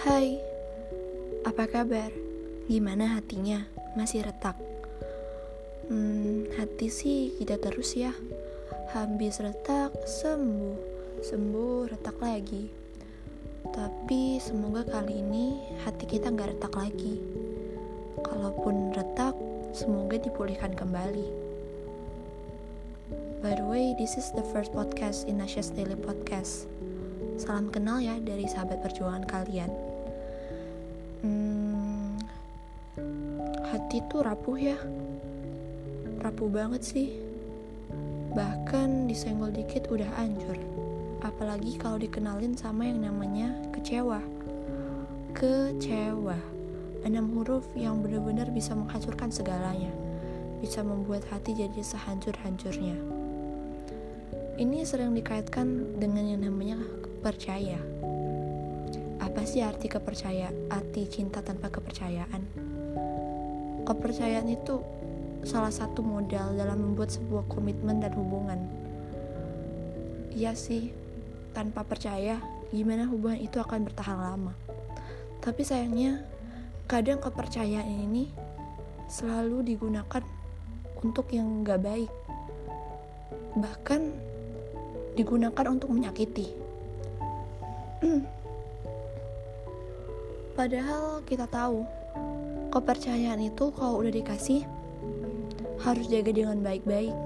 Hai, apa kabar? Gimana hatinya? Masih retak? Hmm, hati sih kita terus ya. Habis retak, sembuh. Sembuh, retak lagi. Tapi semoga kali ini hati kita nggak retak lagi. Kalaupun retak, semoga dipulihkan kembali. By the way, this is the first podcast in Nasya's Daily Podcast. Salam kenal ya dari sahabat perjuangan kalian. Hmm, hati tuh rapuh ya. Rapuh banget sih. Bahkan disenggol dikit udah hancur. Apalagi kalau dikenalin sama yang namanya kecewa. Kecewa. Enam huruf yang benar-benar bisa menghancurkan segalanya. Bisa membuat hati jadi sehancur-hancurnya. Ini sering dikaitkan dengan yang namanya percaya. Apa sih arti kepercayaan? Arti cinta tanpa kepercayaan? Kepercayaan itu salah satu modal dalam membuat sebuah komitmen dan hubungan. Iya sih, tanpa percaya, gimana hubungan itu akan bertahan lama. Tapi sayangnya, kadang kepercayaan ini selalu digunakan untuk yang gak baik. Bahkan digunakan untuk menyakiti. Padahal kita tahu, kepercayaan itu kalau udah dikasih harus jaga dengan baik-baik.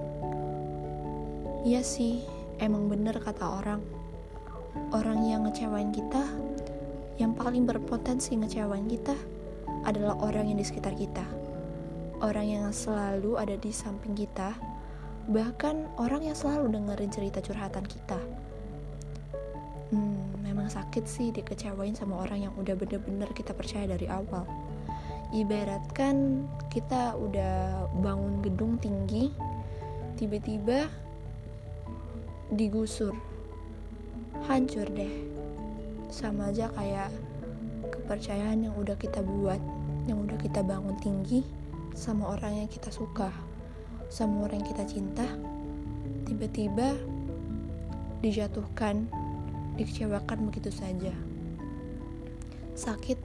Iya sih, emang bener kata orang. Orang yang ngecewain kita, yang paling berpotensi ngecewain kita adalah orang yang di sekitar kita. Orang yang selalu ada di samping kita, bahkan orang yang selalu dengerin cerita curhatan kita memang sakit sih dikecewain sama orang yang udah bener-bener kita percaya dari awal. Ibaratkan kita udah bangun gedung tinggi tiba-tiba digusur. Hancur deh. Sama aja kayak kepercayaan yang udah kita buat yang udah kita bangun tinggi sama orang yang kita suka sama orang yang kita cinta tiba-tiba dijatuhkan dikecewakan begitu saja. Sakit,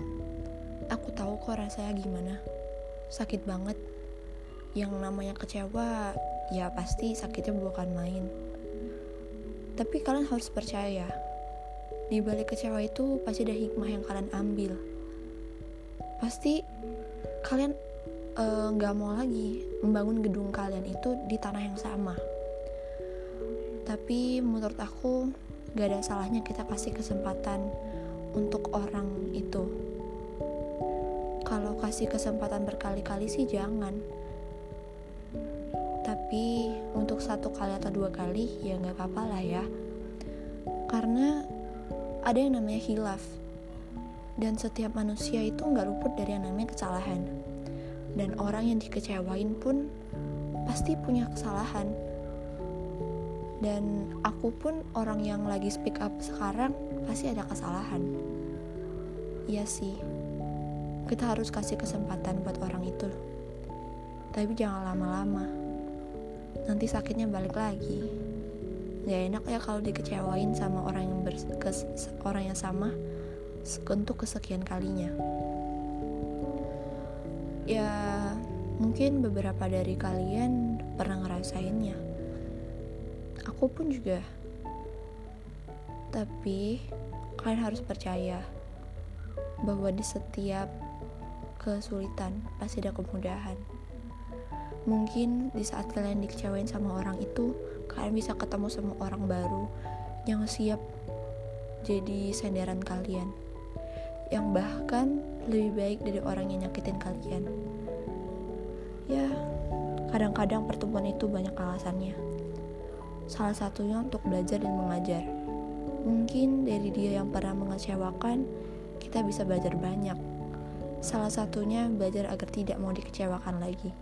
aku tahu kok rasanya gimana. Sakit banget. Yang namanya kecewa, ya pasti sakitnya bukan main. Tapi kalian harus percaya, di balik kecewa itu pasti ada hikmah yang kalian ambil. Pasti kalian eh, nggak uh, mau lagi membangun gedung kalian itu di tanah yang sama. Tapi menurut aku gak ada salahnya kita kasih kesempatan untuk orang itu. Kalau kasih kesempatan berkali-kali sih jangan. Tapi untuk satu kali atau dua kali ya nggak apa-apa lah ya. Karena ada yang namanya hilaf dan setiap manusia itu nggak luput dari yang namanya kesalahan. Dan orang yang dikecewain pun pasti punya kesalahan dan aku pun orang yang lagi speak up sekarang pasti ada kesalahan. Iya sih. Kita harus kasih kesempatan buat orang itu. Tapi jangan lama-lama. Nanti sakitnya balik lagi. Gak enak ya kalau dikecewain sama orang yang berkes, orang yang sama untuk kesekian kalinya. Ya mungkin beberapa dari kalian pernah ngerasainnya aku pun juga. Tapi kalian harus percaya bahwa di setiap kesulitan pasti ada kemudahan. Mungkin di saat kalian dikecewain sama orang itu kalian bisa ketemu sama orang baru yang siap jadi senderan kalian. Yang bahkan lebih baik dari orang yang nyakitin kalian. Ya kadang-kadang pertemuan itu banyak alasannya salah satunya untuk belajar dan mengajar. Mungkin dari dia yang pernah mengecewakan, kita bisa belajar banyak. Salah satunya belajar agar tidak mau dikecewakan lagi.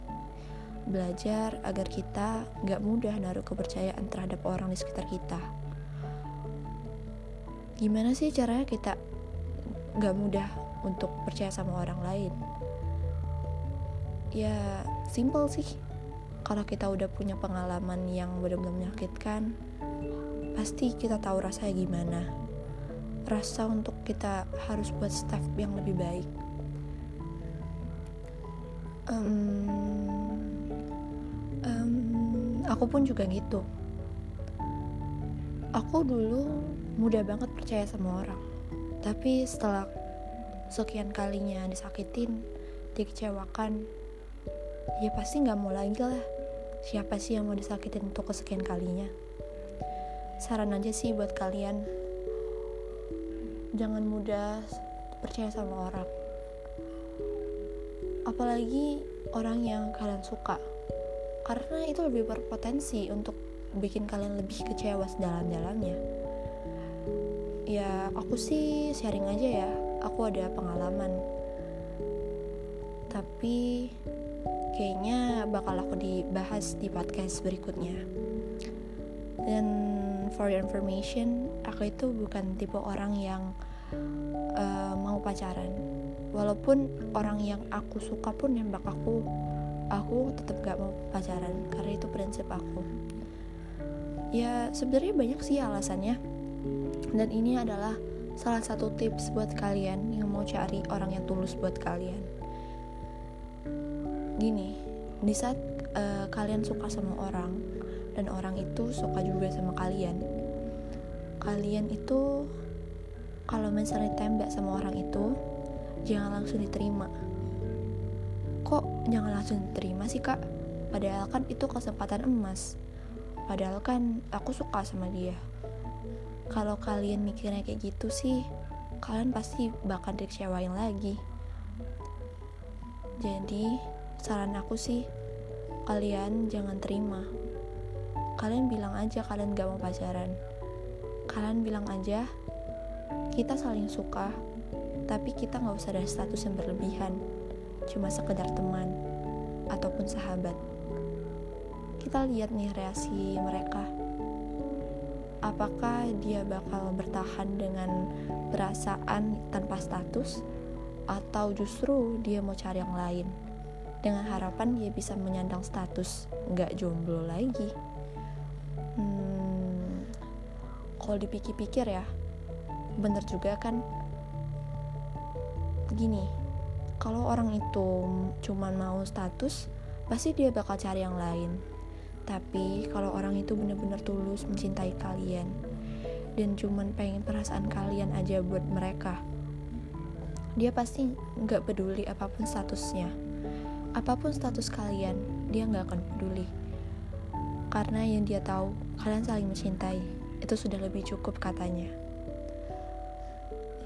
Belajar agar kita gak mudah naruh kepercayaan terhadap orang di sekitar kita. Gimana sih caranya kita gak mudah untuk percaya sama orang lain? Ya, simple sih kalau kita udah punya pengalaman yang benar-benar menyakitkan, pasti kita tahu rasanya gimana. rasa untuk kita harus buat step yang lebih baik. Um, um, aku pun juga gitu. Aku dulu mudah banget percaya sama orang. Tapi setelah sekian kalinya disakitin dikecewakan ya pasti nggak mau lagi lah siapa sih yang mau disakitin untuk kesekian kalinya? Saran aja sih buat kalian. Jangan mudah percaya sama orang. Apalagi orang yang kalian suka. Karena itu lebih berpotensi untuk bikin kalian lebih kecewa sedalam-dalamnya. Ya aku sih sharing aja ya. Aku ada pengalaman. Tapi kayaknya bakal aku dibahas di podcast berikutnya. Dan for your information aku itu bukan tipe orang yang uh, mau pacaran. Walaupun orang yang aku suka pun nembak aku aku tetap gak mau pacaran karena itu prinsip aku. Ya sebenarnya banyak sih alasannya. Dan ini adalah salah satu tips buat kalian yang mau cari orang yang tulus buat kalian gini di saat uh, kalian suka sama orang dan orang itu suka juga sama kalian kalian itu kalau misalnya tembak sama orang itu jangan langsung diterima. Kok jangan langsung diterima sih kak? Padahal kan itu kesempatan emas. Padahal kan aku suka sama dia. Kalau kalian mikirnya kayak gitu sih kalian pasti bakal dikecewain lagi. Jadi saran aku sih kalian jangan terima. Kalian bilang aja kalian gak mau pacaran. Kalian bilang aja kita saling suka tapi kita nggak usah ada status yang berlebihan. Cuma sekedar teman ataupun sahabat. Kita lihat nih reaksi mereka. Apakah dia bakal bertahan dengan perasaan tanpa status atau justru dia mau cari yang lain dengan harapan dia bisa menyandang status nggak jomblo lagi. Hmm, kalau dipikir-pikir ya bener juga kan? Gini kalau orang itu cuman mau status pasti dia bakal cari yang lain. Tapi kalau orang itu benar-benar tulus mencintai kalian dan cuman pengen perasaan kalian aja buat mereka dia pasti nggak peduli apa pun statusnya apa pun status kalian dia nggak akan peduli. Karena yang dia tahu kalian saling mencintai. Itu sudah lebih cukup katanya.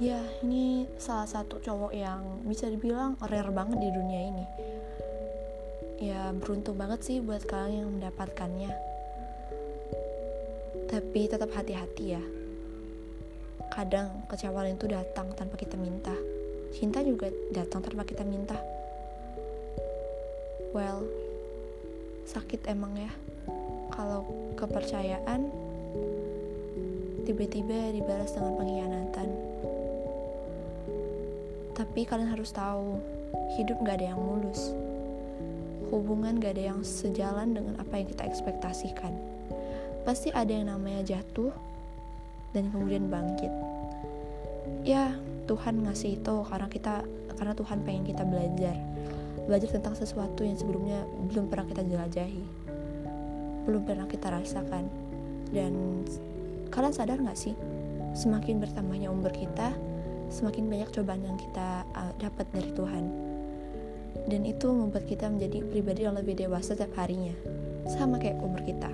Ya ini salah satu cowok yang bisa dibilang rare banget di dunia ini. Ya beruntung banget sih buat kalian yang mendapatkannya. Tapi tetap hati-hati ya. Kadang kecewaan itu datang tanpa kita minta. Cinta juga datang tanpa kita minta well sakit emang ya kalau kepercayaan tiba-tiba dibalas dengan pengkhianatan tapi kalian harus tahu, hidup gak ada yang mulus. Hubungan gak ada yang sejalan dengan apa yang kita ekspektasikan. Pasti ada yang namanya jatuh dan kemudian bangkit. Ya, Tuhan ngasih itu karena kita karena Tuhan pengen kita belajar. Belajar tentang sesuatu yang sebelumnya belum pernah kita jelajahi. Belum pernah kita rasakan. Dan kalian sadar gak sih? Semakin bertambahnya umur kita, semakin banyak cobaan yang kita uh, dapat dari Tuhan. Dan itu membuat kita menjadi pribadi yang lebih dewasa setiap harinya. Sama kayak umur kita.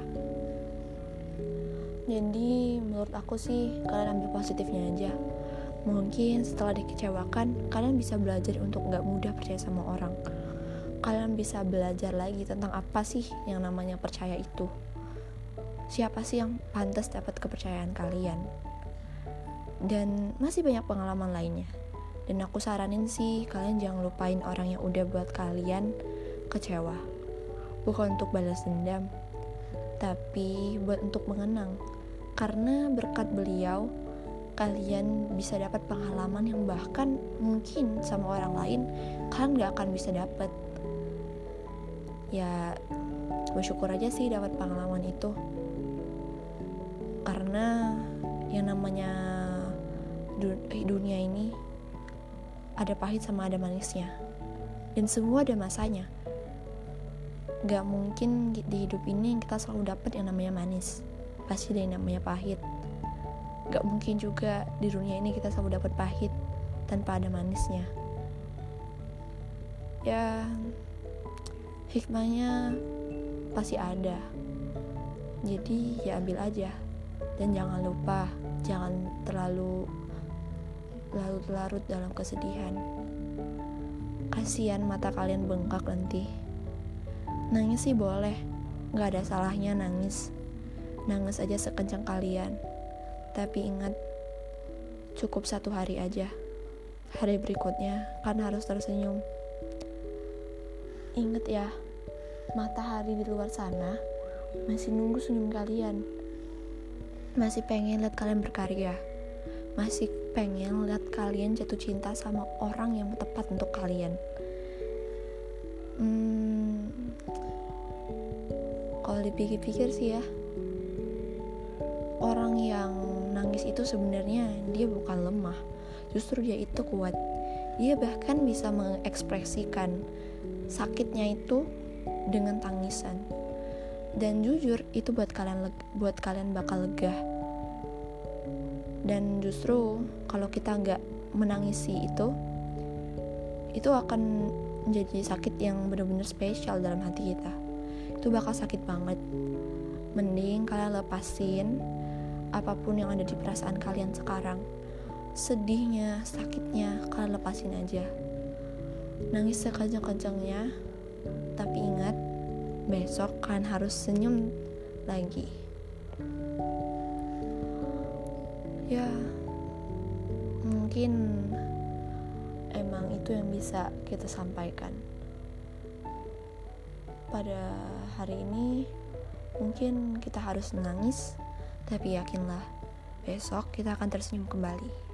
Jadi menurut aku sih kalian ambil positifnya aja. Mungkin setelah dikecewakan, kalian bisa belajar untuk nggak mudah percaya sama orang. Kalian bisa belajar lagi tentang apa sih yang namanya percaya itu. Siapa sih yang pantas dapat kepercayaan kalian? dan masih banyak pengalaman lainnya dan aku saranin sih kalian jangan lupain orang yang udah buat kalian kecewa bukan untuk balas dendam tapi buat untuk mengenang karena berkat beliau kalian bisa dapat pengalaman yang bahkan mungkin sama orang lain kalian gak akan bisa dapat. Ya bersyukur aja sih dapat pengalaman itu. Karena yang namanya dunia ini ada pahit sama ada manisnya. Dan semua ada masanya. Gak mungkin di hidup ini kita selalu dapat yang namanya manis. Pasti ada yang namanya pahit gak mungkin juga di dunia ini kita selalu dapat pahit tanpa ada manisnya. Ya hikmahnya pasti ada. Jadi ya ambil aja. Dan jangan lupa jangan terlalu larut-larut dalam kesedihan. Kasihan mata kalian bengkak nanti. Nangis sih boleh, gak ada salahnya nangis. Nangis aja sekencang kalian. Tapi ingat, cukup satu hari aja. Hari berikutnya kan harus tersenyum. Ingat ya, matahari di luar sana masih nunggu senyum kalian. Masih pengen lihat kalian berkarya. Masih pengen lihat kalian jatuh cinta sama orang yang tepat untuk kalian. Hmm, kalau dipikir-pikir sih ya, orang yang itu sebenarnya dia bukan lemah, justru dia itu kuat. Dia bahkan bisa mengekspresikan sakitnya itu dengan tangisan. Dan jujur itu buat kalian buat kalian bakal lega. Dan justru kalau kita nggak menangisi itu, itu akan menjadi sakit yang benar-benar spesial dalam hati kita itu bakal sakit banget mending kalian lepasin apa pun yang ada di perasaan kalian sekarang. Sedihnya, sakitnya kalian lepasin aja. Nangis sekencang-kencangnya tapi ingat besok kalian harus senyum lagi. Ya mungkin emang itu yang bisa kita sampaikan. Pada hari ini mungkin kita harus menangis tapi yakinlah besok kita akan tersenyum kembali